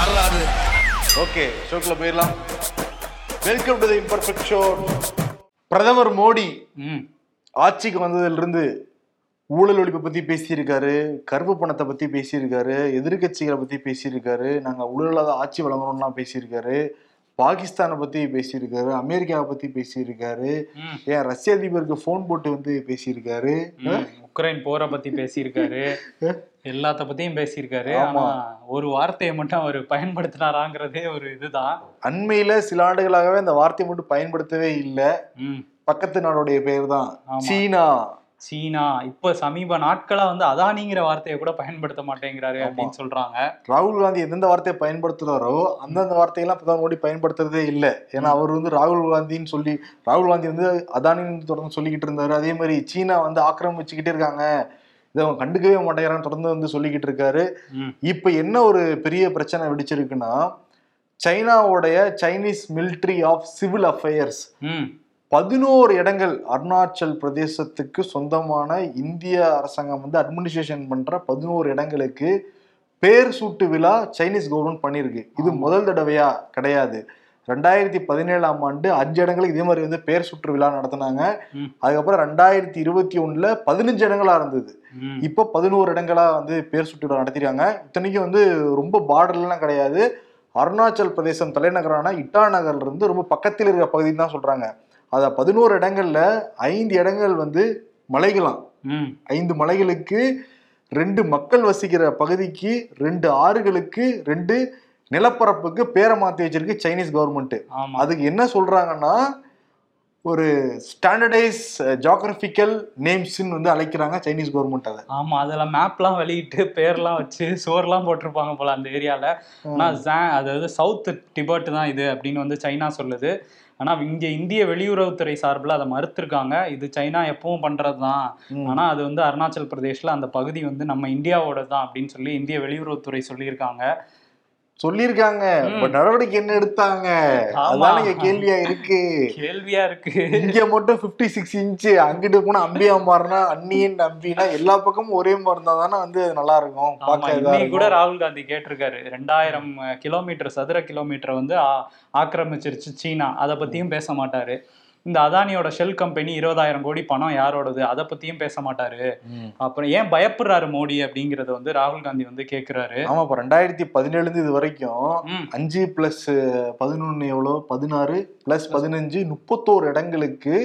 வரலாறு ஓகே ஷோக்குள்ள போயிடலாம். Welcome to the imperfect show பிரதமர் மோடி ஆட்சிக்கு வந்ததிலிருந்து ஊழல் ஒழிப்பை பத்தி பேசியிருக்காரு கருப்பு பணத்தை பத்தி பேசியிருக்காரு எதிர்க்கட்சிகளை பத்தி பேசியிருக்காரு நாங்க ஊழலாத ஆட்சி வழங்கணும்லாம் பேசியிருக்காரு. பாகிஸ்தானை பத்தி பேசியிருக்காரு அமெரிக்காவை பத்தி பேசியிருக்காரு. ஏன் ரஷ்ய அதிபருக்கு ஃபோன் போட்டு வந்து பேசியிருக்காரு. உக்ரைன் போரை பத்தி பேசியிருக்காரு எல்லாத்த பத்தியும் பேசியிருக்காரு ஆமா. ஒரு வார்த்தையை மட்டும் அவர் பயன்படுத்தினாராங்கிறதே ஒரு இதுதான் அண்மையில சில ஆண்டுகளாகவே அந்த வார்த்தையை மட்டும் பயன்படுத்தவே இல்லை. பக்கத்து நாடுடைய பெயர் தான். சீனா சீனா இப்ப சமீப நாட்களா வந்து அதானிங்கிற வார்த்தையை கூட பயன்படுத்த மாட்டேங்கிறாரு அப்படின்னு சொல்றாங்க. ராகுல் காந்தி எந்தெந்த வார்த்தையை பயன்படுத்துறாரோ அந்தந்த வார்த்தையெல்லாம் பிரதமர் மோடி பயன்படுத்துறதே இல்லை. ஏன்னா அவர் வந்து ராகுல் காந்தின்னு சொல்லி ராகுல் காந்தி வந்து அதானின்னு தொடர்ந்து சொல்லிக்கிட்டு இருந்தாரு. அதே மாதிரி சீனா வந்து ஆக்கிரமிச்சுக்கிட்டே இருக்காங்க. இதை அவங்க கண்டுக்கவே மாட்டேங்கிறான்னு தொடர்ந்து வந்து சொல்லிக்கிட்டு இருக்காரு. இப்ப என்ன ஒரு பெரிய பிரச்சனை வெடிச்சிருக்குன்னா சைனாவுடைய Chinese military of civil affairs பதினோரு இடங்கள் அருணாச்சல் பிரதேசத்துக்கு சொந்தமான இந்திய அரசாங்கம் வந்து அட்மினிஸ்ட்ரேஷன் பண்ற பதினோரு இடங்களுக்கு பேர் சூட்டு விழா சைனீஸ் கவர்மெண்ட் பண்ணியிருக்கு இது முதல் தடவையா? கிடையாது. ரெண்டாயிரத்தி பதினேழாம் ஆண்டு அஞ்சு இடங்களுக்கு இதே மாதிரி வந்து பேர் சுற்று விழா நடத்தினாங்க. அதுக்கப்புறம் ரெண்டாயிரத்தி இருபத்தி ஒண்ணுல பதினஞ்சு இடங்களா இருந்தது. இப்போ பதினோரு இடங்களா வந்து பேர் சுற்று விழா நடத்திருக்காங்க. இத்தனைக்கும் வந்து ரொம்ப பார்டர்லாம் கிடையாது. அருணாச்சல் பிரதேசம் தலைநகரான இட்டா நகர்ல இருந்து ரொம்ப பக்கத்தில் இருக்கிற பகுதின்னு தான் சொல்றாங்க. அத பதினோரு இடங்கள்ல ஐந்து இடங்கள் வந்து மலைகளாம். ஐந்து மலைகளுக்கு ரெண்டு மக்கள் வசிக்கிற பகுதிக்கு ரெண்டு ஆறுகளுக்கு ரெண்டு நிலப்பரப்புக்கு பேரை மாத்தி வச்சிருக்கு சைனீஸ் கவர்மெண்ட் அதுக்கு என்ன சொல்றாங்கன்னா ஒரு ஸ்டாண்டர்டைஸ் ஜாகிரபிக்கல் நேம்ஸ்ன்னு வந்து அழைக்கிறாங்க சைனீஸ் கவர்மெண்ட் அதை. ஆமா அதுல மேப்லாம் வெளியிட்டு பேர்லாம் வச்சு சோர்லாம் போட்டிருப்பாங்க போல அந்த ஏரியால. ஆனா ஜா- அதாவது சவுத் டிபெட் தான் இது அப்படின்னு வந்து சைனா சொல்லுது. ஆனா இங்க இந்திய வெளியுறவுத்துறை சார்பில் அதை மறுத்திருக்காங்க. இது சைனா எப்பவும் பண்றது தான் ம். ஆனா அது வந்து அருணாச்சல் பிரதேஷ்ல அந்த பகுதி வந்து நம்ம இந்தியாவோட தான் அப்படின்னு சொல்லி இந்திய வெளியுறவுத்துறை சொல்லியிருக்காங்க. சொல்லியிருக்காங்க. நடவடிக்கை என்ன எடுத்தாங்க. அதான் இங்க கேள்வியா இருக்கு. கேள்வியா இருக்கு. இங்க மட்டும் 56 சிக்ஸ் இன்ச்சு அங்கிட்டு போனா அம்பியா மாறினா அண்ணியின் அம்பினா எல்லா பக்கமும் ஒரே மாதிரி இருந்தா தானே வந்து நல்லா இருக்கும் இன்னைக்கு கூட. ராகுல் காந்தி கேட்டிருக்காரு. ரெண்டாயிரம் கிலோமீட்டர் சதுர கிலோமீட்டர் வந்து ஆக்கிரமிச்சிருச்சு சீனா. அதை பத்தியும் பேச மாட்டாரு. இந்த அதானியோட ஷெல் கம்பெனி இருபதாயிரம் கோடி பணம் யாரோடது? அதை பத்தியும் பேச மாட்டாரு. அப்புறம் ஏன் பயப்படுறாரு மோடி அப்படிங்கறத வந்து ராகுல் காந்தி வந்து கேக்குறாரு. ஆமா இப்ப ரெண்டாயிரத்தி பதினேழுல இருந்து இது வரைக்கும் அஞ்சு பிளஸ் பதினொன்னு எவ்வளோ? பதினாறு பிளஸ் பதினஞ்சு முப்பத்தோரு இடங்களுக்கு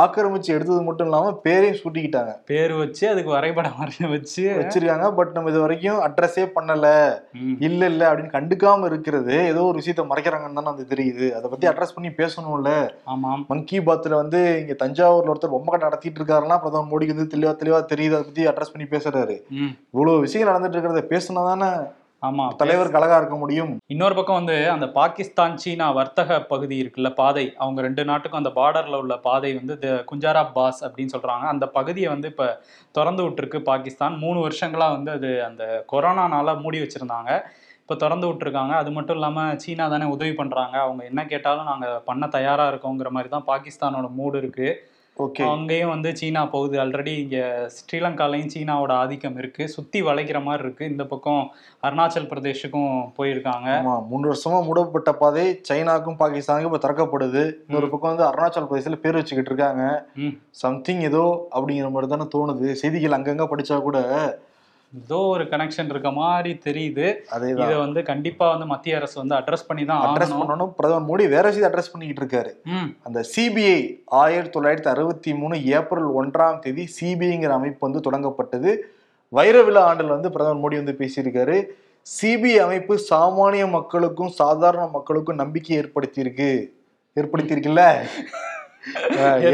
ஆக்கிரமிச்சு எடுத்தது மட்டும் இல்லாம பேரையும் சூட்டிக்கிட்டாங்க. பேரு வச்சு அதுக்கு வரைபடம் வரைய வச்சு. வச்சிருக்காங்க. பட் நம்ம இது வரைக்கும் அட்ரஸே பண்ணல. இல்ல இல்ல அப்படின்னு கண்டுக்காம இருக்கிறது ஏதோ ஒரு விஷயத்த மறைக்கிறாங்கன்னு தானே அது தெரியுது. அதை பத்தி அட்ரஸ் பண்ணி பேசணும்ல. ஆமாம். மன் கி பாத்ல வந்து இங்க தஞ்சாவூர்ல ஒருத்தர் பொம்மை கடை நடத்திட்டு இருக்காருன்னா பிரதமர் மோடிக்கு வந்து தெளிவா தெளிவா தெரியுது. அதை பத்தி அட்ரஸ் பண்ணி பேசுறாரு. இவ்வளவு விஷயங்கள் நடந்துட்டு இருக்கிறத பேசினா தானே ஆமா தலைவருக்கு அழகா இருக்க முடியும். இன்னொரு பக்கம் வந்து அந்த பாகிஸ்தான் சீனா வர்த்தக பகுதி இருக்குல்ல பாதை. அவங்க ரெண்டு நாட்டுக்கும் அந்த பார்டர்ல உள்ள பாதை வந்து த- குஞ்சாரா பாஸ் அப்படின்னு சொல்றாங்க. அந்த பகுதியை வந்து இப்ப திறந்து விட்டுருக்கு பாகிஸ்தான். மூணு வருஷங்களா வந்து அது அந்த கொரோனானால மூடி வச்சிருந்தாங்க. இப்போ திறந்து விட்டுருக்காங்க. அது மட்டும் இல்லாமல் சீனா தானே உதவி பண்ணுறாங்க அவங்க என்ன கேட்டாலும் நாங்கள் பண்ண தயாராக இருக்கோங்கிற மாதிரி தான் பாகிஸ்தானோட மூடு இருக்கு. ஓகே. அங்கேயும் வந்து சீனா போகுது. ஆல்ரெடி இங்கே ஸ்ரீலங்காலையும் சீனாவோட ஆதிக்கம் இருக்கு. சுற்றி வளைக்கிற மாதிரி இருக்கு. இந்த பக்கம் அருணாச்சல் பிரதேஷுக்கும் போயிருக்காங்க. ஆமா மூணு வருஷமா மூடப்பட்ட பாதை சைனாக்கும் பாகிஸ்தானுக்கும் இப்ப திறக்கப்படுது. இன்னொரு பக்கம் வந்து அருணாச்சல் பிரதேசத்துல பேர் வச்சுக்கிட்டு இருக்காங்க. சம்திங் ஏதோ அப்படிங்கிற மாதிரி தானே தோணுது. செய்திகள் அங்கங்க படிச்சா கூட ஏதோ ஒரு கனெக்ஷன் இருக்க மாதிரி தெரியுது. இதை வந்து கண்டிப்பா வந்து மத்திய அரசு வந்து அட்ரஸ் பண்ணி தான் அட்ரஸ் பண்ணணும். பிரதமர் மோடி வேற விஷயத்தை அட்ரஸ் பண்ணிக்கிட்டு இருக்காரு. அந்த சிபிஐ ஆயிரத்தி தொள்ளாயிரத்தி அறுபத்தி மூணு ஏப்ரல் ஒன்றாம் தேதி சிபிஐங்கிற அமைப்பு வந்து தொடங்கப்பட்டது. வைர விழா ஆண்டில் வந்து பிரதமர் மோடி வந்து பேசியிருக்காரு. சிபிஐ அமைப்பு சாமானிய மக்களுக்கும் சாதாரண மக்களுக்கும் நம்பிக்கை ஏற்படுத்தியிருக்கு. ஏற்படுத்தியிருக்குல்ல?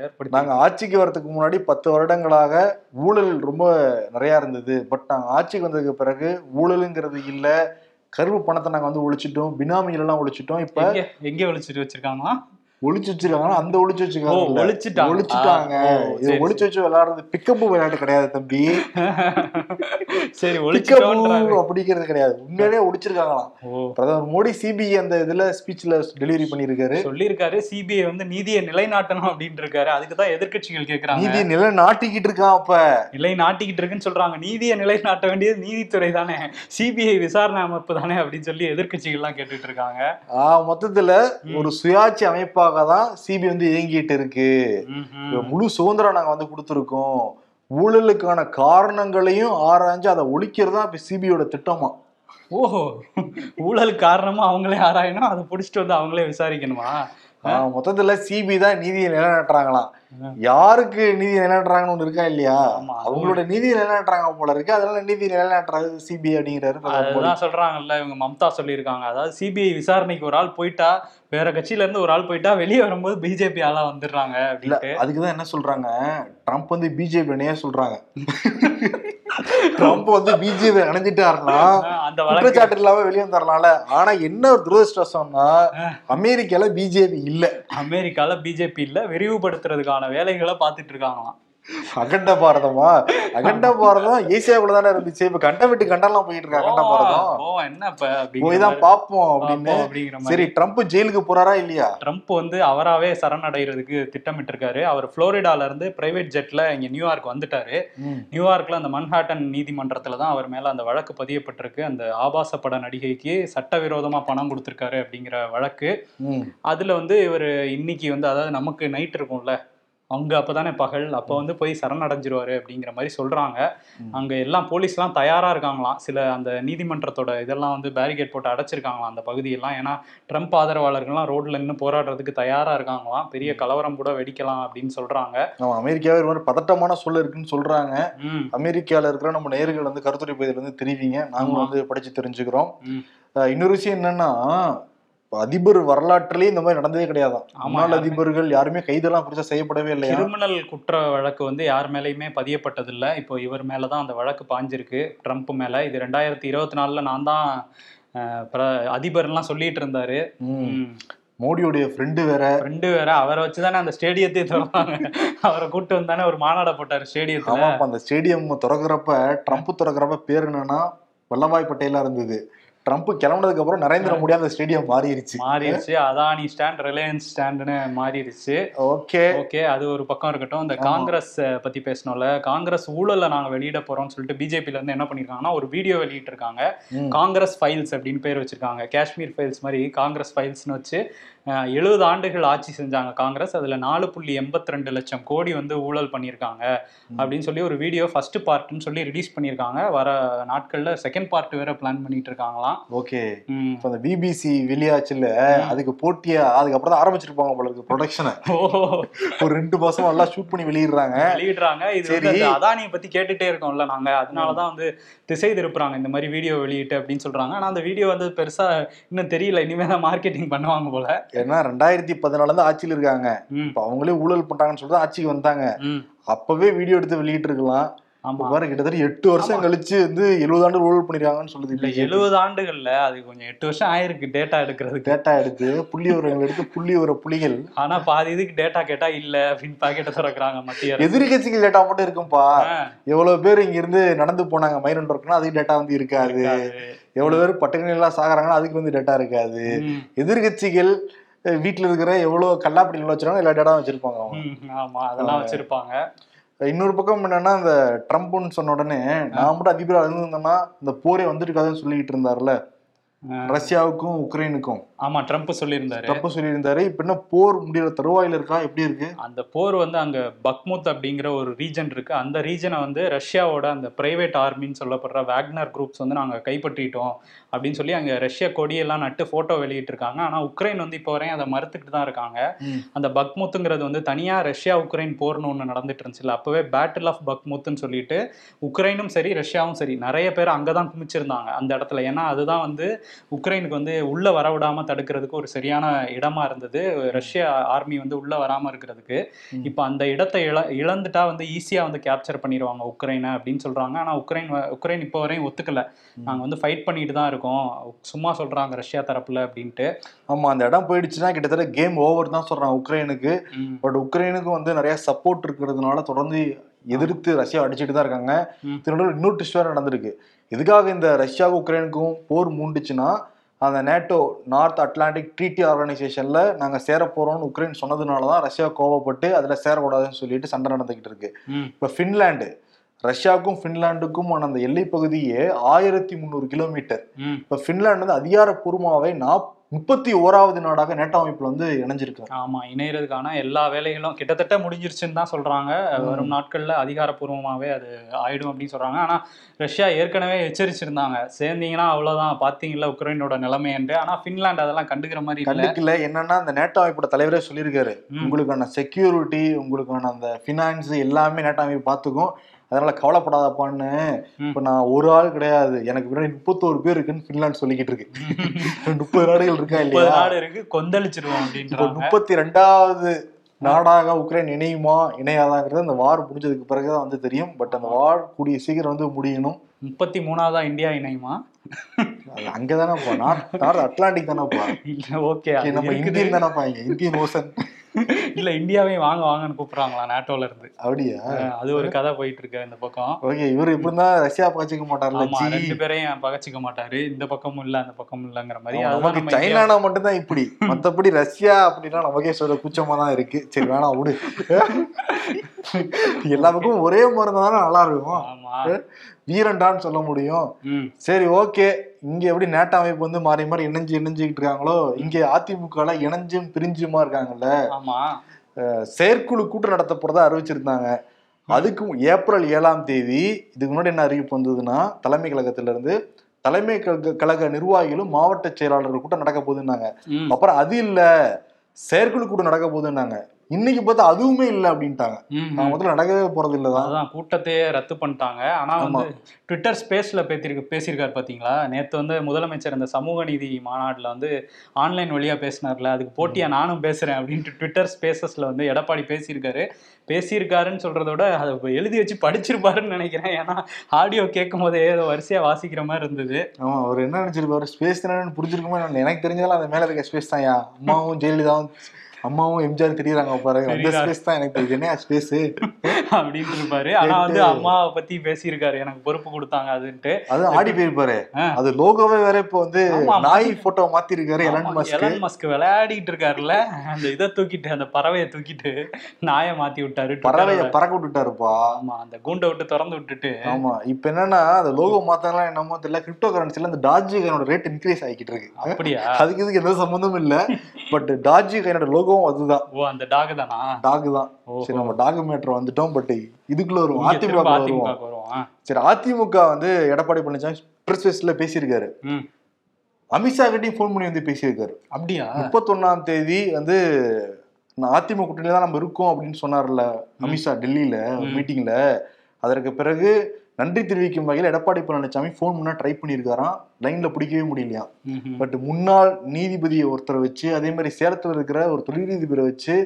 ஏற்படுத்தி நாங்க ஆட்சிக்கு வரதுக்கு முன்னாடி பத்து வருடங்களாக ஊழல் ரொம்ப நிறைய இருந்தது. பட் நாங்க ஆட்சிக்கு வந்ததுக்கு பிறகு ஊழலுங்கிறது இல்ல. கருப்பு பணத்தை நாங்க வந்து ஒழிச்சிட்டோம். பினாமிகள் எல்லாம் ஒழிச்சிட்டோம். இப்ப எங்க எங்க ஒழிச்சிட்டு வச்சிருக்காங்களா? ஒளிச்சு வச்சிருக்காங்கன்னா அந்த ஒளிச்சு ஓ வச்சிருக்காங்க ஒழிச்சிட்டாங்க ஓ, இது சரி, ஒளிச்சு வச்சு விளையாடுறது பிக்கப் விளையாட்டு கிடையாது தம்பி. சரி ஒழிச்சிட்டோன்றாரு அப்படிங்கிறது கிடையாது. உண்மையிலேயே ஒளிச்சிருக்காங்களாம். ஓ. பிரதமர் மோடி சிபிஐ அந்த இதுல ஸ்பீச்ல டெலிவரி பண்ணிருக்காரு சொல்லியிருக்காரு சிபிஐ வந்து நீதியை நிலைநாட்டணும் அப்படின்னு இருக்காரு அதுக்கு தான் எதிர்க்கட்சிகள் கேக்குறாங்க. நீதி நிலை நாட்டிக்கிட்டு இருக்கான் அப்ப? நிலை நாட்டிக்கிட்டு இருக்குன்னு சொல்றாங்க. நீதியை நிலைநாட்ட வேண்டியது நீதித்துறை தானே. சிபிஐ விசாரணை அமைப்பு தானே அப்படின்னு சொல்லி எதிர்க்கட்சிகள்லாம் கேட்டுட்டு இருக்காங்க. மொத்தத்துல ஒரு சுயாட்சி அமைப்பாக தான் சிபி வந்து இயங்கிட்டு இருக்கு முழு சுதந்திரம் நாங்க வந்து கொடுத்துருக்கோம். ஊழலுக்கான காரணங்களையும் ஆராய்ஞ்சு அதை ஒழிக்கிறது தான் இப்ப சிபியோட திட்டமா. ஓஹோ. ஊழல் காரணமா அவங்களே ஆராயணும் அதை புடிச்சிட்டு வந்து அவங்களே விசாரிக்கணுமா? மொத்தத்துல சிபி தான் நீதியை நிலைநாட்டுறாங்களாம். யாருக்கு நீதி நிலைநாட்டுறாங்கன்னு ஒண்ணு இருக்கா இல்லையா. அவங்களோட நீதி நிலைநாட்டுறாங்க போல இருக்கு. அதனால நீதி நிலைநாட்டுறது சிபி அப்படிங்கிறாரு. அதுதான் சொல்றாங்கல்ல இவங்க மம்தா சொல்லியிருக்காங்க. அதாவது சிபிஐ விசாரணைக்கு ஒரு ஆள் போயிட்டா வேற கட்சியில இருந்து ஒரு ஆள் போயிட்டா வெளியே வரும்போது பிஜேபி ஆளா வந்துடுறாங்க இல்ல அதுக்குதான் என்ன சொல்றாங்க? ட்ரம்ப் வந்து பிஜேபி சொல்றாங்க. ட்ரம்ப் வந்து பிஜேபி அணைஞ்சிட்டாருன்னா அந்த குற்றச்சாட்டு இல்லாம வெளியே வந்துடலாம்ல ஆனா என்ன ஒரு துரதிருஷ்டம்னா அமெரிக்கால பிஜேபி இல்ல. அமெரிக்கால பிஜேபி இல்ல. விரிவுபடுத்துறதுக்கான வேலைகளை பார்த்துட்டு இருக்காங்களாம். அகண்ட பாரதமா? அகண்ட பாரதம் ஏசியாக்குள்ள தானே இருந்துச்சு. இப்ப கண்டம் விட்டு கண்டம்லாம் போயிட்டு இருக்கு அகண்ட பாரதம். என்ன போய் தான் பாப்போம் அப்படின்னு. அப்படிங்கிற மாதிரி. சரி ட்ரம்ப் ஜெயிலுக்கு போறாரா இல்லையா? ட்ரம்ப் வந்து அவராவே சரணடைகிறதுக்கு திட்டமிட்டு இருக்காரு அவர் புளோரிடால இருந்து பிரைவேட் ஜெட்ல இங்க நியூயார்க் வந்துட்டாரு. நியூயார்க்ல அந்த மன்ஹாட்டன் நீதிமன்றத்துல தான் அவர் மேல அந்த வழக்கு பதியப்பட்டிருக்கு. அந்த ஆபாச பட நடிகைக்கு சட்டவிரோதமா பணம் கொடுத்திருக்காரு அப்படிங்கிற வழக்கு. அதுல வந்து இவர் இன்னைக்கு வந்து அதாவது நமக்கு நைட் இருக்கும்ல அங்க அப்பதானே பகல் அப்ப வந்து போய் சரணடைஞ்சிருவாரு அப்படிங்கிற மாதிரி சொல்றாங்க. ம். அங்க எல்லாம் போலீஸ்லாம் தயாரா இருக்காங்களாம். சில அந்த நீதிமன்றத்தோட இதெல்லாம் வந்து பேரிகேட் போட்டு அடைச்சிருக்காங்களாம் அந்த பகுதியெல்லாம். ஏன்னா ட்ரம்ப் ஆதரவாளர்கள்லாம் ரோட்ல நின்று போராடுறதுக்கு தயாரா இருக்காங்களாம். பெரிய கலவரம் கூட வெடிக்கலாம் அப்படின்னு சொல்றாங்க. ஆமா அமெரிக்காவே ஒரு மாதிரி பதட்டமான சூழல் இருக்குன்னு சொல்றாங்க. ம். அமெரிக்கால இருக்கிற நம்ம நேயர்கள் வந்து கருத்துரை பகுதியில இருந்து தெரிவிங்க. நாங்களும். வந்து படிச்சு தெரிஞ்சுக்கிறோம். இன்னொரு விஷயம் என்னன்னா அதிபர் வரலாற்றிலேயே இந்த மாதிரி நடந்ததே கிடையாதாம் ஆமா, முன்னாள் அதிபர்கள் யாருமே கைதெல்லாம் பெருசா செய்யப்படவே இல்லையா? கிரிமினல் குற்ற வழக்கு வந்து யார் மேலேயுமே பதியப்பட்டதில்லை. இப்போ இவர் மேல தான் அந்த வழக்கு பாஞ்சிருக்கு ட்ரம்ப் மேல. இது ரெண்டாயிரத்தி இருபத்தி நாலுல நான் தான் அதிபர்லாம் சொல்லிட்டு இருந்தாரு. மோடியோடைய ஃப்ரெண்டு வேற. ஃப்ரெண்டு வேற. அவரை வச்சுதானே அந்த ஸ்டேடியத்தை திறந்தாங்க. அவரை கூட்டு வந்தானே ஒரு மாநாட போட்டாரு ஸ்டேடியத்துல. ஆமா அப்ப அந்த ஸ்டேடியம் திறக்கிறப்ப ட்ரம்ப் திறக்கிறப்ப பேர் என்னன்னா வல்லபாய் பட்டேலா இருந்தது. ட்ரம்ப் கிளம்புனதுக்கு அப்புறம் நரேந்திர மோடி அந்த ஸ்டேடியம் மாறிடுச்சு. மாறிடுச்சு. அதானி ஸ்டாண்ட் ரிலையன்ஸ் ஸ்டாண்டுன்னு மாறிடுச்சு. ஓகே. ஓகே அது ஒரு பக்கம் இருக்கட்டும். இந்த காங்கிரஸ் பத்தி பேசணும்ல. காங்கிரஸ் ஊழலை நாங்க வெளியிட போறோம்னு சொல்லிட்டு பிஜேபில இருந்து என்ன பண்ணிருக்காங்கன்னா ஒரு வீடியோ வெளியிட்டு இருக்காங்க ம். காங்கிரஸ் ஃபைல்ஸ் அப்படின்னு பேர் வச்சிருக்காங்க. காஷ்மீர் ஃபைல்ஸ் மாதிரி காங்கிரஸ் ஃபைல்ஸ்னு வச்சு எழுபது ஆண்டுகள் ஆட்சி செஞ்சாங்க காங்கிரஸ். அதுல நாலு புள்ளி எண்பத்தி ரெண்டு லட்சம் கோடி வந்து ஊழல் பண்ணியிருக்காங்க அப்படின்னு சொல்லி ஒரு வீடியோ ஃபர்ஸ்ட் பார்ட்னு சொல்லி ரிலீஸ் பண்ணியிருக்காங்க. வர நாட்கள்ல செகண்ட் பார்ட் வேற பிளான் பண்ணிட்டு இருக்காங்களாம். ஓகே. ம். இப்ப அந்த பிபிசி வெளியாச்சுல அதுக்கு போட்டியா அதுக்கப்புறம் தான் ஆரம்பிச்சிருப்பாங்க போல இருக்கு ப்ரொடக்ஷனை ஓ. ஒரு ரெண்டு மாசம் நல்லா ஷூட் பண்ணி வெளியிடுறாங்க. வெளியிடுறாங்க. இது வந்து அதானியை பத்தி கேட்டுட்டே இருக்கோம்ல நாங்க. அதனாலதான் வந்து திசை திருப்புறாங்க. இந்த மாதிரி வீடியோ வெளியிட்டு அப்படின்னு சொல்றாங்க. ஆனா அந்த வீடியோ வந்து பெருசா இன்னும் தெரியல. இனிமே தான் மார்க்கெட்டிங் பண்ணுவாங்க போல. ஏன்னா ரெண்டாயிரத்தி பதினாலுல இருந்து ஆட்சியில் இருக்காங்க. இப்ப அவங்களே ஊழல் பண்றாங்கன்னு சொல்லிட்டு ஆட்சிக்கு வந்தாங்க அப்பவே வீடியோ எடுத்து வெளியிட்டு இருக்கலாம். பாரு கிட்டத்தட்ட எட்டு வருஷம் கழிச்சு வந்து எழுபது ஆண்டு ஊழல் பண்ணிருக்காங்கன்னு சொல்லுது இல்ல எழுபது ஆண்டுகள்ல அது கொஞ்சம் எட்டு வருஷம் ஆயிருக்கு டேட்டா எடுக்கிறதுக்கு. டேட்டா எடுத்து புள்ளி விவரங்கள் எடுத்து புள்ளி விவர புலிகள். ஆனா பாதி இதுக்கு டேட்டா கேட்டா இல்ல அப்படின்னு பாக்கெட்டை திறக்கிறாங்க மத்திய. எதிர்கட்சிகள் டேட்டா மட்டும் இருக்கும்பா. எவ்வளவு பேர் இங்க இருந்து நடந்து போனாங்க? மைரன் ஒர்க்னா அதுக்கு டேட்டா வந்து இருக்காது. எவ்வளவு பேர் பட்டங்கள் எல்லாம் சாகுறாங்கன்னா அதுக்கு வந்து டேட்டா இருக்காது. எதிர்கட்சிகள் வீட்டுல இருக்கிற எவ்வளவு கல்லாப்படிகள் வச்சிருக்காங்க எல்லா டேட்டா வச்சிருப்பாங்க அவங்க. ம், ஆமா அதெல்லாம் வச்சிருப்பாங்க. இன்னொரு பக்கம் என்னன்னா இந்த ட்ரம்ப்னு சொன்ன உடனே நான் மட்டும் அதிபரா இருந்திருந்தேன்னா இந்த போரே வந்துருக்காதுன்னு சொல்லிட்டு இருந்தாருல ரஷ்யாவுக்கும் உக்ரைனுக்கும். ஆமா ட்ரம்ப் சொல்லியிருந்தாரு. ட்ரம்ப் சொல்லியிருந்தாரு. இப்ப என்ன போர் முடியற தருவாயில இருக்கா? எப்படி இருக்கு? அந்த போர் வந்து அங்க பக்முத் அப்படிங்கிற ஒரு ரீஜன் இருக்கு. அந்த ரீஜனை வந்து ரஷ்யாவோட அந்த பிரைவேட் ஆர்மின்னு சொல்லப்படுற வேக்னர் குரூப்ஸ் வந்து நாங்க கைப்பற்றிட்டோம் அப்படின்னு சொல்லி அங்க ரஷ்யா கொடியெல்லாம் நட்டு போட்டோ வெளியிட்டிருக்காங்க. ஆனா உக்ரைன் வந்து இப்போ வரையும் அதை மறுத்துக்கிட்டு தான் இருக்காங்க. அந்த பக்முத்துங்கிறது வந்து தனியா ரஷ்யா உக்ரைன் போர்னு ஒன்று நடந்துட்டு இருந்துச்சுல அப்பவே பேட்டில் ஆஃப் பக்முத்துன்னு சொல்லிட்டு உக்ரைனும் சரி ரஷ்யாவும் சரி நிறைய பேர் அங்கதான் குமிச்சிருந்தாங்க அந்த இடத்துல. ஏன்னா அதுதான் வந்து உக்ரைனுக்கு வந்து உள்ள வர விடாம தடுக்கிறதுக்கு ஒரு சரியான இடமா இருந்தது. ரஷ்யா ஆர்மி வந்து உள்ள வராம இருக்கிறதுக்கு. இப்போ அந்த இடத்தை இழ இழந்துட்டா வந்து ஈஸியா வந்து கேப்சர் பண்ணிடுவாங்க உக்ரைனை அப்படின்னு சொல்றாங்க. ஆனா உக்ரைன் உக்ரைன் இப்போ வரையும் ஒத்துக்கல. நாங்க வந்து ஃபைட் பண்ணிட்டு தான் இருக்கோம். சும்மா சொல்றாங்க ரஷ்யா தரப்புல அப்படின்ட்டு. ஆமா அந்த இடம் போயிடுச்சுன்னா கிட்டத்தட்ட கேம் ஓவர் தான் சொல்றாங்க உக்ரைனுக்கு. பட் உக்ரைனுக்கு வந்து நிறைய சப்போர்ட் இருக்கிறதுனால தொடர்ந்து எதிர்த்து ரஷ்யா அடிச்சுட்டு தான் இருக்காங்க. இதனோட இன்னொரு ட்விஸ்ட் வேற நடந்திருக்கு. எதுக்காக இந்த ரஷ்யாவுக்கும் உக்ரைனுக்கும் போர் மூண்டுச்சுன்னா அந்த நேட்டோ நார்த் அட்லாண்டிக் ட்ரீட்டி ஆர்கனைசேஷன்ல நாங்க சேர போறோம்னு உக்ரைன் சொன்னதுனால தான் ரஷ்யா கோவப்பட்டு அதுல சேரக்கூடாதுன்னு சொல்லிட்டு சண்டை நடந்துகிட்டு இருக்கு. இப்ப ஃபின்லாண்டு ரஷ்யாவுக்கும் ஃபின்லாண்டுக்கும் அந்த எல்லை பகுதியே ஆயிரத்தி முந்நூறு கிலோமீட்டர். இப்ப ஃபின்லாந்து வந்து அதிகாரப்பூர்வமாவே நாப் முப்பத்தி ஓராவது நாடாக நேட்டோ அமைப்புல வந்து இணைஞ்சிருக்கு ஆமா இணையறதுக்கான எல்லா வேலைகளும் கிட்டத்தட்ட முடிஞ்சிருச்சுன்னு தான் சொல்றாங்க. வரும் நாட்கள்ல அதிகாரப்பூர்வமாவே அது ஆயிடும் அப்படின்னு சொல்றாங்க. ஆனா ரஷ்யா ஏற்கனவே எச்சரிச்சிருந்தாங்க. சேர்ந்தீங்கன்னா அவ்வளவுதான் பாத்தீங்களா உக்ரைனோட நிலைமை என்று. ஆனா பின்லாந்து அதெல்லாம் கண்டுக்கிற மாதிரி இல்ல. கண்டுக்கல. என்னன்னா அந்த நேட்டோ அமைப்போட தலைவரே சொல்லியிருக்காரு. உங்களுக்கான செக்யூரிட்டி உங்களுக்கான அந்த ஃபினான்ஸ் எல்லாமே நேட்டோ அமைப்பு பார்த்துக்கும். அதனால கவலைப்படாதப்பான்னு. இப்ப நான் ஒரு ஆள் கிடையாது. எனக்கு பின்னாடி முப்பத்தோரு பேர் இருக்குன்னு ஃபின்லாந்து சொல்லிக்கிட்டு இருக்கு. முப்பது நாடுகள் இருக்கா இல்லையா? நாடு இருக்கு கொந்தளிச்சிருவோம் இப்போ முப்பத்தி ரெண்டாவது நாடாக உக்ரைன் இணையுமா இணையாதாங்கிறது அந்த வார் முடிஞ்சதுக்கு பிறகுதான் வந்து தெரியும். பட் அந்த வார் கூடிய சீக்கிரம் வந்து முடியணும். முப்பத்தி மூணாவதா இந்தியா இணையுமா? அங்கதானேப்பா. நார்த் அட்லாண்டிக் தானேப்பா. ஓகே நம்ம இந்தியன் தானேப்பா இங்க. Indian ocean. இல்ல இந்தியாவையும் வாங்க வாங்கன்னு கூப்பிடுறாங்களா நேட்டோல இருந்து. அப்படியா? அது ஒரு கதை போயிட்டு இருக்கு இந்த பக்கம். ஓகே இவர் இப்படி தான் ரஷ்யா பகச்சிக்க மாட்டார்ல ஆமா ரெண்டு பேரையும் பகச்சிக்க மாட்டாரு. இந்த பக்கமும் இல்ல அந்த பக்கமும் இல்லங்கிற மாதிரி. ஆமா, நமக்கு சைனானா மட்டும்தான் இப்படி. மத்தபடி ரஷ்யா அப்படின்னா நமக்கே சொல்ல கூச்சமா தான் இருக்கு. சரி வேணாம் விடு. எல்லா பக்கமும் ஒரே மருந்து தானே நல்லா இருக்கும். ஆமா வீரண்டான்னு சொல்ல முடியும். சரி ஓகே. இங்க எப்படி நேட்ட அமைப்பு வந்து மாறி மாறி இணைஞ்சு இணைஞ்சுக்கிட்டு இருக்காங்களோ? இங்க அதிமுக இணைஞ்சும் பிரிஞ்சுமா இருக்காங்கல்ல? செயற்குழு கூட்டம் நடத்த போறதா அறிவிச்சிருந்தாங்க. அதுக்கு ஏப்ரல் ஏழாம் தேதி இதுக்கு முன்னாடி என்ன அறிவிப்பு வந்ததுன்னா தலைமை கழகத்துல இருந்து தலைமை கழக கழக நிர்வாகிகளும் மாவட்ட செயலாளர்கள் கூட்டம் நடக்க போகுதுன்னாங்க. அப்புறம் அது இல்ல செயற்குழு கூட்டம் நடக்க போகுதுன்னாங்க. இன்னைக்கு பார்த்தா அதுவுமே இல்லை அப்படின்ட்டாங்க. நான். முதல்ல நடக்கவே போறது இல்லதான் அதுதான் கூட்டத்தையே ரத்து பண்ணிட்டாங்க. ஆனா. வந்து ட்விட்டர் ஸ்பேஸ்ல பேசிருக்கு பேசியிருக்காரு பாத்தீங்களா? நேத்து வந்து முதலமைச்சர் இந்த சமூக நீதி மாநாட்டுல வந்து ஆன்லைன் வழியா பேசினார்ல அதுக்கு போட்டியா நானும் பேசுறேன் அப்படின்ட்டு ட்விட்டர் ஸ்பேசஸ்ல வந்து எடப்பாடி பேசியிருக்காரு. பேசியிருக்காருன்னு சொல்றத விட அதை இப்ப எழுதி வச்சு படிச்சிருப்பாருன்னு நினைக்கிறேன். ஏன்னா ஆடியோ கேட்கும் போதே ஏதோ வரிசையா வாசிக்கிற மாதிரி இருந்தது. ஆமா அவர் என்ன நினைச்சிருப்பாரு? ஸ்பேஸ் என்னன்னு புரிஞ்சிருக்குமா எனக்கு தெரிஞ்சதால அந்த மேல இருக்க ஸ்பேஸ் தான். அம்மாவும் ஜெயலலிதாவும் அம்மாவும் எம்ஜிஆர் தெரியுறாங்க பாருங்க அந்த. ஸ்பேஸ் தான் எனக்கு தெரியுது. என்ன ஸ்பேஸ் அப்படின்ட்டு இருப்பாரு ஆனா வந்து அம்மாவை பத்தி பேசியிருக்காரு. எனக்கு பொறுப்பு கொடுத்தாங்க அதுன்ட்டு. அது ஆடி போயிருப்பாரு. அது லோகோவே வேற இப்போ வந்து. நாய் போட்டோ மாத்தி இருக்காரு எலன் மஸ்க் எலன் மஸ்க் விளையாடிட்டு இருக்காருல்ல அந்த இதை தூக்கிட்டு அந்த பறவையை தூக்கிட்டு நாயை மாத்தி விட்டாரு பறவைய. பறக்க விட்டுட்டாருப்பா. ஆமா அந்த கூண்டை விட்டு திறந்து விட்டுட்டு. ஆமா இப்ப என்னன்னா அந்த லோகோ மாத்தலாம் என்னமோ தெரியல. கிரிப்டோ கரன்சில அந்த டாஜி கைனோட ரேட் இன்க்ரீஸ் ஆகிட்டு இருக்கு. அப்படியா? அதுக்கு இதுக்கு எந்த சம்மந்தமும் இல்ல. பட் டாஜி கைனோட லோகோவும் அதுதான். ஓ அந்த டாக் தானா? டாக் தான். சரி நம்ம டாக் மேட்டர் வந்துட்டோம் பட் இதுக்குள்ள இங்க அதிமுக வருவோம். சரி அதிமுக வந்து எடப்பாடி பழனிசாமி பிரஸ் பேசியிருக்காரு. அமித்ஷா கிட்டையும் ஃபோன் பண்ணி வந்து பேசியிருக்காரு. அப்படியா? முப்பத்தொன்னாம் தேதி வந்து நான் அதிமுக கூட்டணியில தான் நம்ம இருக்கோம் அப்படின்னு சொன்னார்ல அமித்ஷா டெல்லியில. மீட்டிங்ல அதற்கு பிறகு நன்றி தெரிவிக்கும் வகையில் எடப்பாடி பழனிசாமி ஃபோன் பண்ணா ட்ரை பண்ணியிருக்காராம் லைன்ல பிடிக்கவே முடியலையா. பட் முன்னாள் நீதிபதியை ஒருத்தரை வச்சு அதே மாதிரி சேலத்துல இருக்கிற ஒரு தொழில் நீதிபதியை வச்சு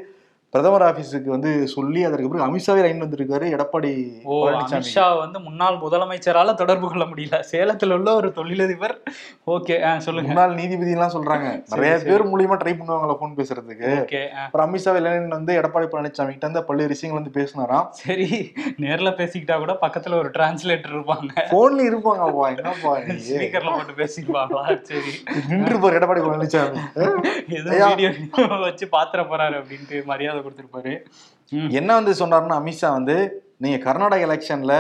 பிரதமர் ஆபீஸுக்கு வந்து சொல்லி அதற்கு பிறகு அமித்ஷாவே லைன் வந்திருக்காரு எடப்பாடி ஓ அமித்ஷா வந்து முன்னாள் முதலமைச்சரால தொடர்பு கொள்ள முடியல. சேலத்துல உள்ள ஒரு தொழிலதிபர். ஓகே சொல்லுங்க. முன்னாள் நீதிபதி எல்லாம் சொல்றாங்க நிறைய. பேர் மூலியமா ட்ரை பண்ணுவாங்களா ஃபோன் பேசுறதுக்கு. ஓகே அப்புறம் அமித்ஷா லைன் வந்து எடப்பாடி பழனிசாமி கிட்ட இருந்து பல்வேறு விஷயங்கள் வந்து பேசினாராம். சரி நேர்ல பேசிக்கிட்டா கூட பக்கத்துல ஒரு டிரான்ஸ்லேட்டர் இருப்பாங்க. போன்ல இருப்பாங்கப்பா என்னப்பா நீ? ஸ்பீக்கர்ல போட்டு பேசிருப்பாங்களா சரி. நின்று எடப்பாடி பழனிசாமி வச்சு பாத்திர போறாரு அப்படின்ட்டு மரியாதை கொடுத்திருப்பாரு ம், என்ன வந்து சொன்னாருன்னா அமித்ஷா வந்து நீங்க கர்நாடக எலெக்ஷன்ல.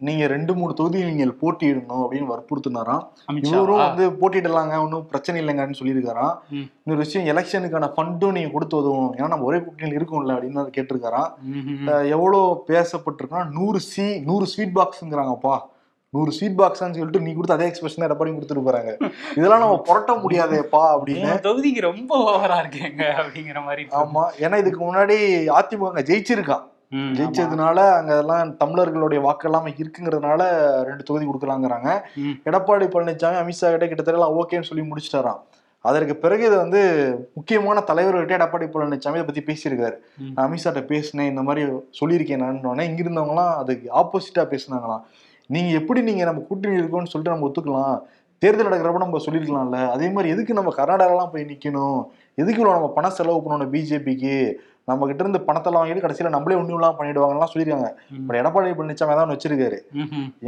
நீங்க ரெண்டு மூணு தொகுதியில் நீங்கள் போட்டியிடணும் அப்படின்னு வற்புறுத்தினாராம். இவரும் வந்து போட்டியிடலாங்க ஒன்றும் பிரச்சனை இல்லைங்கன்னு சொல்லியிருக்காராம். இன்னொரு விஷயம் எலெக்ஷனுக்கான ஃபண்டும் நீங்க கொடுத்து உதவும் ஏன்னா நம்ம ஒரே கூட்டணியில் இருக்கோம்ல அப்படின்னு கேட்டிருக்காராம். அஹ் எவ்வளவு பேசப்பட்டிருக்குன்னா நூறு சி நூறு ஸ்வீட் பாக்ஸ்ங்கிறாங்கப்பா. நூறு ஸ்வீட் பாக்ஸ்னு சொல்லிட்டு நீ கொடுத்த அதே எக்ஸ்பிரஷன் எடப்பாடி கொடுத்துட்டு போறாங்க. இதெல்லாம் நம்ம புரட்ட முடியாதேப்பா அப்படின்னு. தொகுதிக்கு ரொம்ப ஓவரா இருக்கேங்க அப்படிங்கிற மாதிரி ஆமா. ஏன்னா இதுக்கு முன்னாடி அதிமுக ஜெயிச்சிருக்கான். ஜெயிச்சதுனால அங்க எல்லாம் தமிழர்களுடைய வாக்கு எல்லாமே இருக்குங்கிறதுனால ரெண்டு தொகுதி கொடுக்கலாங்கிறாங்க. எடப்பாடி பழனிசாமி அமித்ஷா கிட்ட கிட்டத்தட்ட எல்லாம் ஓகேன்னு சொல்லி முடிச்சிட்டாராம். அதற்கு பிறகு இதை வந்து முக்கியமான தலைவர்கிட்ட எடப்பாடி பழனிசாமி இதை பத்தி பேசியிருக்காரு. நான் அமித்ஷாட்ட பேசினேன் இந்த மாதிரி சொல்லியிருக்கேன் நான். இங்க இருந்தவங்களாம் அதுக்கு ஆப்போசிட்டா பேசினாங்களாம். நீங்க எப்படி நீங்க நம்ம கூட்டணி இருக்கோம்னு சொல்லிட்டு நம்ம ஒத்துக்கலாம். தேர்தல் நடக்கிறப்ப நம்ம சொல்லியிருக்கலாம்ல அதே மாதிரி எதுக்கு நம்ம கர்நாடகாலாம் போய் நிக்கணும்? எதுக்கு இவ்வளவு நம்ம பணம் செலவு பண்ணணும் பிஜேபிக்கு நம்ம கிட்ட இருந்து பணத்தெல்லாம் வாங்கிட்டு கடைசியில நம்மளே இல்லாம பண்ணிடுவாங்கலாம் சொல்லியிருக்காங்க. பட் எடப்பாடி பழனிசாமி தான் வச்சிருக்காரு.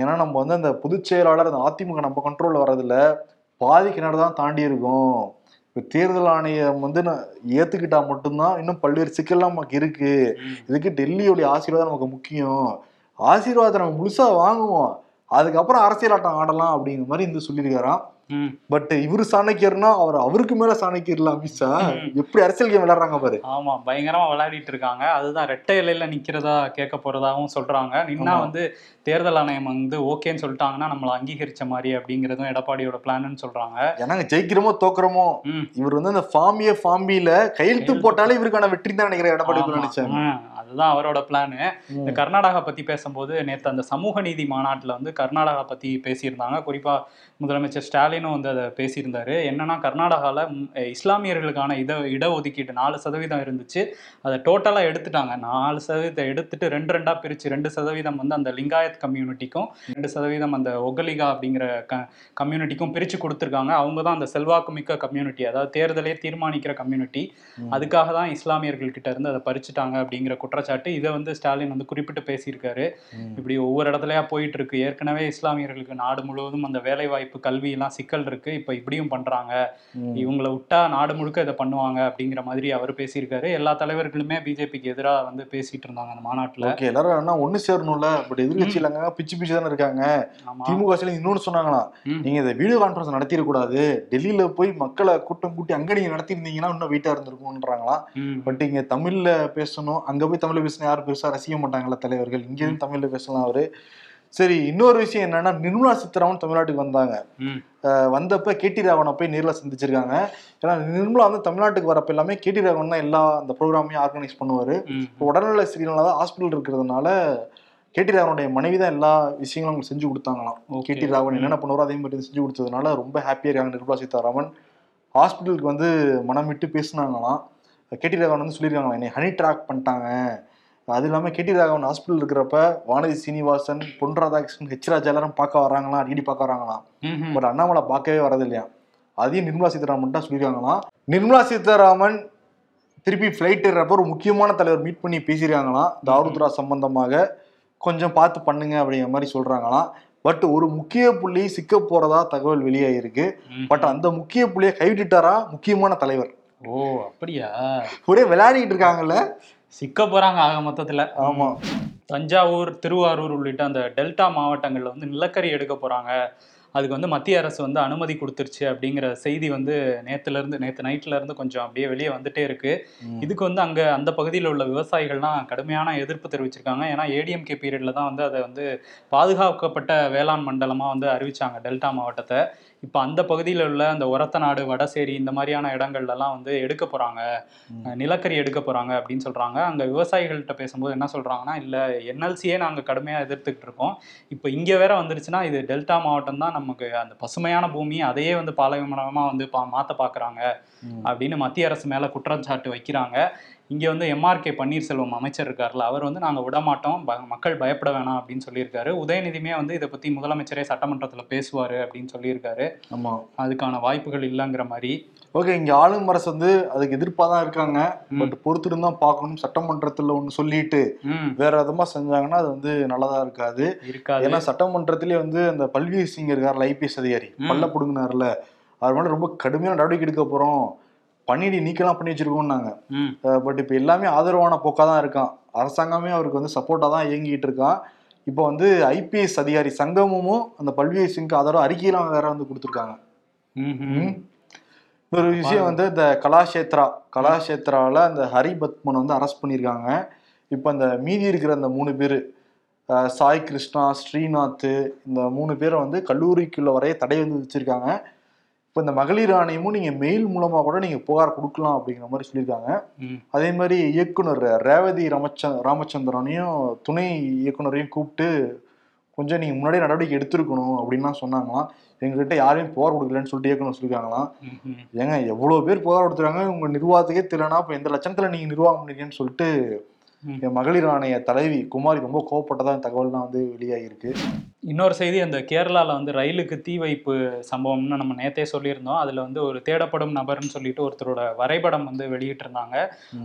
ஏன்னா நம்ம வந்து அந்த பொதுச் செயலாளர் அந்த அதிமுக நம்ம கண்ட்ரோல்ல வர்றதுல பாதி கிணறு தான் தாண்டி இருக்கும். இப்போ தேர்தல் ஆணையம் வந்து நான் ஏத்துக்கிட்டா மட்டும்தான் இன்னும் பல்வேறு சிக்கல்லாம் நமக்கு இருக்கு. இதுக்கு டெல்லியோடைய ஆசீர்வாதம் நமக்கு முக்கியம். ஆசீர்வாதத்தை நம்ம முழுசா வாங்குவோம். அதுக்கப்புறம் அரசியல் ஆட்டம் ஆடலாம் அப்படிங்கிற மாதிரி இந்த சொல்லியிருக்காராம். பட் இவரு சாணக்கியர்னா அவர் அவருக்கு மேல சாணக்கியர்ல அமித்ஷா எப்படி அரசியல் கேம் விளையாடுறாங்க பாரு. ஆமா பயங்கரமா விளையாடிட்டு இருக்காங்க. அதுதான் ரெட்டை இலையில நிக்கிறதா கேட்க போறதாகவும் சொல்றாங்க. நின்னா. வந்து தேர்தல் ஆணையம் வந்து ஓகேன்னு சொல்லிட்டாங்கன்னா நம்மள அங்கீகரிச்ச மாதிரி அப்படிங்கறதும் எடப்பாடியோட பிளான்னு சொல்றாங்க. ஏன்னா ஜெயிக்கிறோமோ தோக்குறோமோ. இவர் வந்து அந்த ஃபார்மிய ஃபார்மியில கையெழுத்து போட்டாலே இவருக்கான வெற்றி தான் நினைக்கிறேன் எடப்பாடி ஆமா. அதுதான் அவரோட பிளானு இந்த. கர்நாடகா பத்தி பேசும்போது நேத்து அந்த சமூக நீதி மாநாட்டுல வந்து கர்நாடகா பத்தி பேசியிருந்தாங்க குறிப்பா முதலமைச்சர் ஸ்டாலினும் வந்து அதை பேசியிருந்தாரு. என்னன்னா கர்நாடகால ம், இஸ்லாமியர்களுக்கான இட இடஒதுக்கீடு நாலு சதவீதம் இருந்துச்சு. அதை டோட்டலா எடுத்துட்டாங்க. நாலு சதவீதம் எடுத்துட்டு ரெண்டு ரெண்டா பிரிச்சு ரெண்டு சதவீதம் வந்து அந்த லிங்காயத் கம்யூனிட்டிக்கும் ரெண்டு சதவீதம் அந்த ஒகலிகா அப்படிங்கிற க கம்யூனிட்டிக்கும் பிரிச்சு கொடுத்துருக்காங்க. அவங்க தான் அந்த செல்வாக்கு மிக்க கம்யூனிட்டி அதாவது தேர்தலே தீர்மானிக்கிற கம்யூனிட்டி. அதுக்காக தான் இஸ்லாமியர்கள் கிட்ட இருந்து அதை பறிச்சுட்டாங்க அப்படிங்கிற குற்றச்சாட்டு. இதை வந்து ஸ்டாலின் வந்து குறிப்பிட்டு பேசியிருக்காரு. இப்படி ஒவ்வொரு இடத்துலயா போயிட்டு இருக்கு. ஏற்கனவே இஸ்லாமியர்களுக்கு நாடு முழுவதும் அந்த வேலை வாய்ப்பு கல்வி எல்லாம் சிக்கல் இருக்கு. இப்ப இப்படியும் பண்றாங்க. இவங்களை விட்டா நாடு முழுக்க இதை பண்ணுவாங்க அப்படிங்கிற மாதிரி அவர் பேசியிருக்காரு. எல்லா தலைவர்களுமே பிஜேபிக்கு எதிராக வந்து பேசிட்டு இருந்தாங்க அந்த மாநாட்டுல. ஓகே எல்லாரும் ஆனா ஒண்ணு சேரணும்ல. பட் எதிர்கட்சியில அங்க பிச்சு பிச்சு தானே இருக்காங்க. திமுக சொன்னாங்களாம். ம். நீங்க இந்த வீடியோ கான்பரன்ஸ் நடத்திட கூடாது டெல்லியில போய் மக்களை கூட்டம் கூட்டி அங்க நீங்க நடத்திருந்தீங்கன்னா இன்னும் வெயிட்டா இருந்திருக்கும்ன்றாங்களாம். ம். பட் இங்க தமிழ்ல பேசணும். அங்க போய் தமிழ்ல பேசினா யாரும் பெருசா ரசிக்க மாட்டாங்கல்ல தலைவர்கள். இங்க இருந்து தமிழ்ல பேசலாம் அவரு. சரி இன்னொரு விஷயம் என்னன்னா நிர்மலா சீதாராமன் தமிழ்நாட்டுக்கு வந்தாங்க. வந்தப்ப கேடி ராவனை போய் நேர்ல சந்திச்சிருக்காங்க. ஏன்னா நிர்மலா வந்து தமிழ்நாட்டுக்கு வரப்ப எல்லாமே கேடி ராவன் தான் எல்லா அந்த ப்ரோக்ராமையும் ஆர்கனைஸ் பண்ணுவாரு. உடல்நல சரியில்லை தான் ஹாஸ்பிட்டல் இருக்கிறதுனால கேடி ராவனுடைய மனைவி தான் எல்லா விஷயங்களும் அவங்களுக்கு செஞ்சு கொடுத்தாங்களாம். Okay. கேடி ராவன் என்னென்ன பண்ணுவாரோ அதே மாதிரி செஞ்சு கொடுத்ததுனால ரொம்ப ஹாப்பியா இருக்காங்க நிர்மலா சீதாராமன். ஹாஸ்பிட்டலுக்கு வந்து மனம் விட்டு பேசினாங்களாம் கேடி ராகவன் வந்து சொல்லியிருக்காங்களா என்னை ஹனி ட்ராக் பண்ணிட்டாங்க. அது இல்லாமல் கேடி ராகவன் ஹாஸ்பிட்டல் இருக்கிறப்ப வானதி சீனிவாசன் பொன் ராதாகிருஷ்ணன் ஹெச் ராஜா எல்லாரும் பார்க்க வராங்களாம் அடிக்கடி பார்க்க வராங்களாம். பட் அண்ணாமலை பார்க்கவே வரது இல்லையா? அதையும் நிர்மலா சீதாராமன் தான் சொல்லியிருக்காங்களாம் நிர்மலா சீதாராமன் திருப்பி ஃப்ளைட் ஏறப்ப ஒரு முக்கியமான தலைவர் மீட் பண்ணி பேசியிருக்காங்களாம் இந்த ஆருத்ரா சம்பந்தமாக கொஞ்சம் பார்த்து பண்ணுங்க அப்படிங்கிற மாதிரி சொல்றாங்களாம் பட் ஒரு முக்கிய புள்ளி சிக்க போறதா தகவல் வெளியாயிருக்கு. பட் அந்த முக்கிய புள்ளியை கைவிட்டுட்டாரா? முக்கியமான தலைவர். ஓ அப்படியா? ஒரே விளையாடிட்டு இருக்காங்கல்ல? சிக்க போறாங்க ஆக மொத்தத்துல. ஆமா. தஞ்சாவூர் திருவாரூர் உள்ளிட்ட அந்த டெல்டா மாவட்டங்கள்ல வந்து நிலக்கரி எடுக்க போறாங்க. அதுக்கு வந்து மத்திய அரசு வந்து அனுமதி கொடுத்துருச்சு அப்படிங்கிற செய்தி வந்து நேத்துல இருந்து நேத்து நைட்ல இருந்து கொஞ்சம் அப்படியே வெளியே வந்துட்டே இருக்கு. இதுக்கு வந்து அங்க அந்த பகுதியில் உள்ள விவசாயிகள்லாம் கடுமையான எதிர்ப்பு தெரிவிச்சிருக்காங்க. ஏன்னா ஏடிஎம்கே பீரியட்ல தான் வந்து அதை வந்து பாதுகாக்கப்பட்ட வேளாண் மண்டலமா வந்து அறிவிச்சாங்க டெல்டா மாவட்டத்தை. இப்போ அந்த பகுதியில் உள்ள அந்த ஒரத்தநாடு வடசேரி இந்த மாதிரியான இடங்கள்லாம் வந்து எடுக்க. அஹ் நிலக்கரி எடுக்க போறாங்க அப்படின்னு சொல்றாங்க. அங்க விவசாயிகள்கிட்ட பேசும்போது என்ன சொல்றாங்கன்னா இல்ல என்எல்சியே நாங்க கடுமையா எதிர்த்துக்கிட்டு இருக்கோம். இப்போ இங்க வேற வந்துருச்சுன்னா இது டெல்டா மாவட்டம் தான் நமக்கு அந்த பசுமையான பூமி அதையே வந்து பாலைவனமா வந்து பா மாத்த பாக்குறாங்க. ம். அப்படின்னு மத்திய அரசு மேல குற்றச்சாட்டு வைக்கிறாங்க. இங்க வந்து எம்ஆர்கே பன்னீர்செல்வம் அமைச்சர் இருக்கார்ல அவர் வந்து நாங்க விட மாட்டோம் ப- மக்கள் பயப்பட வேணாம் அப்படின்னு சொல்லியிருக்காரு. உதயநிதியுமே வந்து இதை பத்தி முதலமைச்சரே சட்டமன்றத்துல பேசுவாரு அப்படின்னு சொல்லியிருக்காரு. ஆமா. அதுக்கான வாய்ப்புகள் இல்லைங்கிற மாதிரி. ஓகே இங்க ஆளும் அரசு வந்து அதுக்கு எதிர்ப்பா தான் இருக்காங்க. பட் பொறுத்திருந்து தான் பார்க்கணும் சட்டமன்றத்துல ஒண்ணு சொல்லிட்டு வேற விதமா செஞ்சாங்கன்னா அது வந்து நல்லதா இருக்காது. இருக்காது. ஏன்னா சட்டமன்றத்திலே வந்து அந்த பல்வீர் சிங் இருக்கார்ல ஐபிஎஸ் அதிகாரி. பல்ல புடுங்கினார்ல அவர் மேல ரொம்ப கடுமையான நடவடிக்கை எடுக்க போறோம். பண்ணிடி நீக்கலாம் பண்ணி வச்சிருக்கோம்னாங்க. பட் இப்போ எல்லாமே ஆதரவான போக்கா தான் இருக்கான். அரசாங்கமே அவருக்கு வந்து சப்போர்ட்டா தான் இயங்கிட்டு இருக்கான். இப்போ வந்து ஐபிஎஸ் அதிகாரி சங்கமும் அந்த பல்வீர் சிங்க்கு ஆதரவு அறிக்கையெல்லாம் வேற வந்து கொடுத்துருக்காங்க. ஒரு விஷயம் வந்து இந்த கலாஷேத்ரா கலாஷேத்ராவில் அந்த ஹரி பத்மனை வந்து அரெஸ்ட் பண்ணியிருக்காங்க. இப்போ அந்த மீதி இருக்கிற அந்த மூணு பேர் சாய் கிருஷ்ணா ஸ்ரீநாத் இந்த மூணு பேரை வந்து கல்லூரிக்குள்ள வரைய தடை வந்து வச்சிருக்காங்க இப்போ இந்த மகளிர் ஆணையமும் நீங்க மெயில் மூலமா கூட நீங்க புகார் கொடுக்கலாம் அப்படிங்கிற மாதிரி சொல்லியிருக்காங்க. அதே மாதிரி இயக்குனர் ரேவதி ராமச்ச ராமச்சந்திரனையும் துணை இயக்குனரையும் கூப்பிட்டு கொஞ்சம் நீங்க முன்னாடியே நடவடிக்கை எடுத்திருக்கணும் அப்படின்லாம் சொன்னாங்களாம். எங்ககிட்ட யாரையும் புகார் கொடுக்கலன்னு சொல்லிட்டு இயக்குனர் சொல்லியிருக்காங்களாம். ஏங்க எவ்வளவு பேர் புகார் கொடுத்துறாங்க உங்க நிர்வாகத்துக்கே தெரியலனா இப்போ எந்த லட்சணத்துல நீங்க நிர்வாகம் பண்ணீங்கன்னு சொல்லிட்டு மகளிர் ஆணைய தலைவி குமாரி ரொம்ப கோவப்பட்டதா தகவல்லாம் வந்து வெளியாகிருக்கு இன்னொரு செய்தி அந்த கேரளால வந்து ரயிலுக்கு தீ வைப்பு சம்பவம்னு நம்ம நேத்தே சொல்லியிருந்தோம். அதுல வந்து ஒரு தேடப்படும் நபர்னு சொல்லிட்டு ஒருத்தரோட வரைபடம் வந்து வெளியிட்டிருந்தாங்க.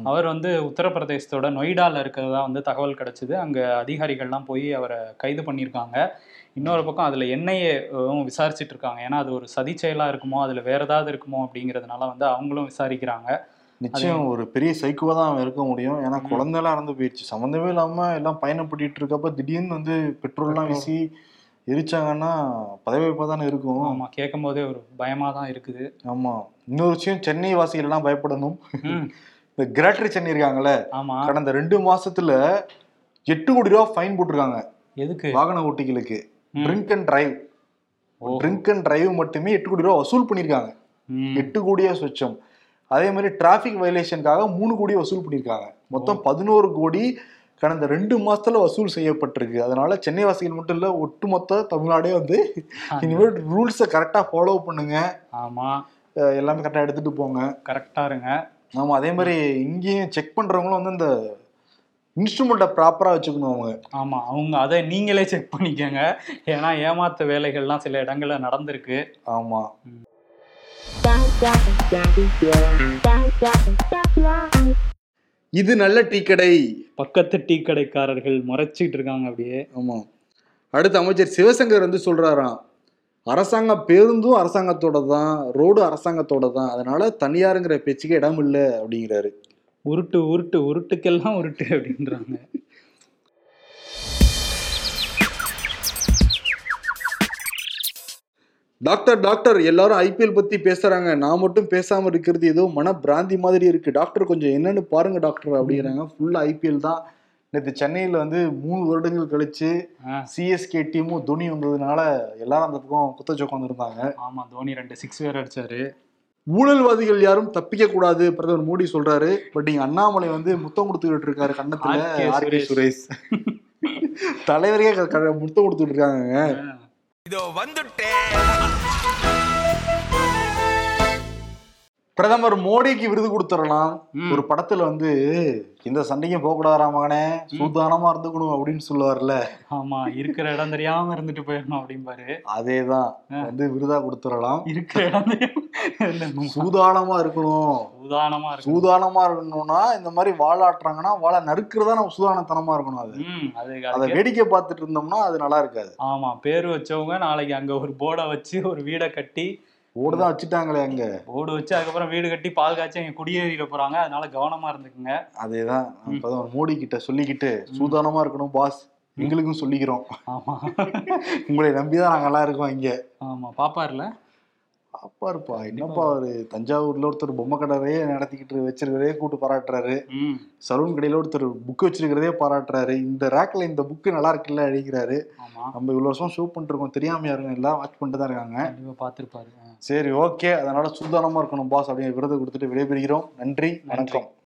அவர் வந்து உத்தரப்பிரதேசத்தோட நொய்டால இருக்கிறதா வந்து தகவல் கிடைச்சது. அங்க அதிகாரிகள்லாம் போய் அவரை கைது பண்ணியிருக்காங்க. இன்னொரு பக்கம் அதுல என்ஐஏ விசாரிச்சுட்டு இருக்காங்க. ஏன்னா அது ஒரு சதி செயலா இருக்குமோ அதுல வேற ஏதாவது இருக்குமோ அப்படிங்கிறதுனால வந்து அவங்களும் விசாரிக்கிறாங்க. நிச்சயம் ஒரு பெரிய சைக்கோவா தான் அவன் இருக்க முடியும். ஏன்னா. குழந்தைலாம் இறந்து போயிடுச்சு. சம்மந்தமே இல்லாம எல்லாம் பயணப்பட்டு இருக்கப்ப திடீர்னு வந்து பெட்ரோல்லாம் பெட்ரோல். வீசி எரிச்சாங்கன்னா பதவியப்பா தானே இருக்கும். ஆமா கேட்கும் போதே ஒரு பயமா தான் இருக்குது. ஆமா. இன்னொரு விஷயம் சென்னை வாசிகள் எல்லாம் பயப்படணும் இந்த கிரேட்டர் சென்னை இருக்காங்கல்ல கடந்த ரெண்டு மாசத்துல எட்டு கோடி ரூபா ஃபைன் போட்டிருக்காங்க. எதுக்கு? வாகன ஓட்டிகளுக்கு. Drink and drive. Drink and drive மட்டுமே எட்டு கோடி ரூபா வசூல் பண்ணியிருக்காங்க. எட்டு கோடியா சொச்சம். அதே மாதிரி டிராஃபிக் வயலேஷனுக்காக மூணு கோடி வசூல் பண்ணியிருக்காங்க. மொத்தம் பதினோரு கோடி கடந்த ரெண்டு மாசத்துல வசூல் செய்யப்பட்டிருக்கு. அதனால சென்னை வாசிகள் மட்டும் இல்ல ஒட்டுமொத்த தமிழ்நாடே வந்து இனிமேல் ரூல்ஸை கரெக்டா ஃபாலோ பண்ணுங்க. ஆமா. எல்லாமே கரெக்டா எடுத்துட்டு போங்க. கரெக்டா இருங்க. ஆமா அதே மாதிரி இங்கேயும் செக் பண்றவங்களும் வந்து இந்த இன்ஸ்ட்ருமெண்ட்டை ப்ராப்பரா வச்சுக்கணும் அவங்க. ஆமா அவங்க அதை நீங்களே செக் பண்ணிக்கோங்க. ஏன்னா ஏமாத்த வேலைகள்லாம் சில இடங்கள்ல நடந்திருக்கு. ஆமா. இது நல்ல டீ கடை. பக்கத்து டீ கடைக்காரர்கள் முறைச்சிட்டு இருக்காங்க அப்படியே. ஆமா. அடுத்து அமைச்சர் சிவசங்கர் வந்து சொல்றாராம். அரசாங்க பேருந்தும் அரசாங்கத்தோட தான் ரோடு அரசாங்கத்தோட தான் அதனால தனியாருங்கிற பேச்சுக்கு இடம் இல்லை அப்படிங்கிறாரு. உருட்டு உருட்டு உருட்டுக்கெல்லாம் உருட்டு அப்படின்றாங்க. டாக்டர் டாக்டர் எல்லாரும் ஐபிஎல் பத்தி பேசுறாங்க. நான் மட்டும் பேசாம இருக்கிறது ஏதோ மன பிராந்தி மாதிரி இருக்கு. டாக்டர் கொஞ்சம் என்னன்னு பாருங்க டாக்டர் அப்படிங்கிறாங்க. ஃபுல்லா ஐபிஎல் தான். நேற்று சென்னையில வந்து மூணு வருடங்கள் கழிச்சு சிஎஸ்கே டீமும் தோனி வந்ததுனால எல்லாரும் அந்த பக்கம் குத்தச்சு உட்காந்துருந்தாங்க ஆமா தோனி ரெண்டு சிக்ஸ் வேற அடிச்சாரு. ஊழல்வாதிகள் யாரும் தப்பிக்க கூடாது பிரதமர் மோடி சொல்றாரு. பட் இங்க அண்ணாமலை வந்து முத்தம் கொடுத்துக்கிட்டு இருக்காரு கண்ணத்துல சுரேஷ். தலைவரே முத்தம் கொடுத்துட்டு இருக்காங்க இதோ வந்துட்டேன். பிரதமர் மோடிக்கு விருது கொடுத்துடலாம். ஒரு படத்துல வந்து இந்த சண்டைக்கும் போக கூடாதா மகனே சூதானமா இருந்துக்கணும் அப்படின்னு சொல்லுவார்ல. ஆமா இருக்கிற இடம் தெரியாம இருந்துட்டு போயிடணும் அப்படிம்பாரு. அதேதான் வந்து விருதா கொடுத்துடலாம். இருக்கிற இடம் சூதானமா இருக்கணும். இருக்கு சூதானமா இருக்கணும்னா இந்த மாதிரி வாழாட்டுறாங்கன்னா வாழை நறுக்கிறதா நம்ம சூதானத்தனமா இருக்கணும் அது. அது வேடிக்கை பார்த்துட்டு இருந்தோம்னா அது நல்லா இருக்காது. ஆமா பேர் வச்சவங்க நாளைக்கு அங்க ஒரு போர்டை வச்சு ஒரு வீடை கட்டி ஓடுதான் வச்சுட்டாங்களே அங்க. போர்டு வச்சு அதுக்கப்புறம் வீடு கட்டி பால் காய்ச்சி அங்க குடியேறிட போறாங்க. அதனால கவனமா இருந்துக்குங்க. அதேதான். பிரதமர் மோடி கிட்ட சொல்லிக்கிட்டு சூதானமா இருக்கணும் பாஸ். எங்களுக்கும் சொல்லிக்கிறோம். ஆமா. உங்களை நம்பிதான் நாங்க எல்லாம் இருக்கோம் இங்க. ஆமா. பாப்பார்ல? அப்பா இருப்பா என்னப்பா அவரு? தஞ்சாவூர்ல ஒருத்தர் பொம்மை கடையே நடத்திக்கிட்டு வச்சிருக்கிறதே கூட்டு பாராட்டுறாரு. சலூன் கடையில ஒருத்தர் புக் வச்சிருக்கிறதே பாராட்டுறாரு. இந்த ரேக்ல இந்த புக்கு நல்லா இருக்குல்ல அடிக்கிறாரு. ஆமா. நம்ம இவ்வளவு வருஷம் ஷோ பண்ணிட்டு இருக்கோம். தெரியாம யாருங்க எல்லாம் வாட்ச் பண்ணிட்டு தான் இருக்காங்க. கண்டிப்பா பாத்துருப்பாரு. சரி ஓகே அதனால சூதானமா இருக்கணும் பாஸ் அப்படிங்கிற விருது கொடுத்துட்டு விடைபெறுகிறோம். நன்றி நன்றி. வணக்கம்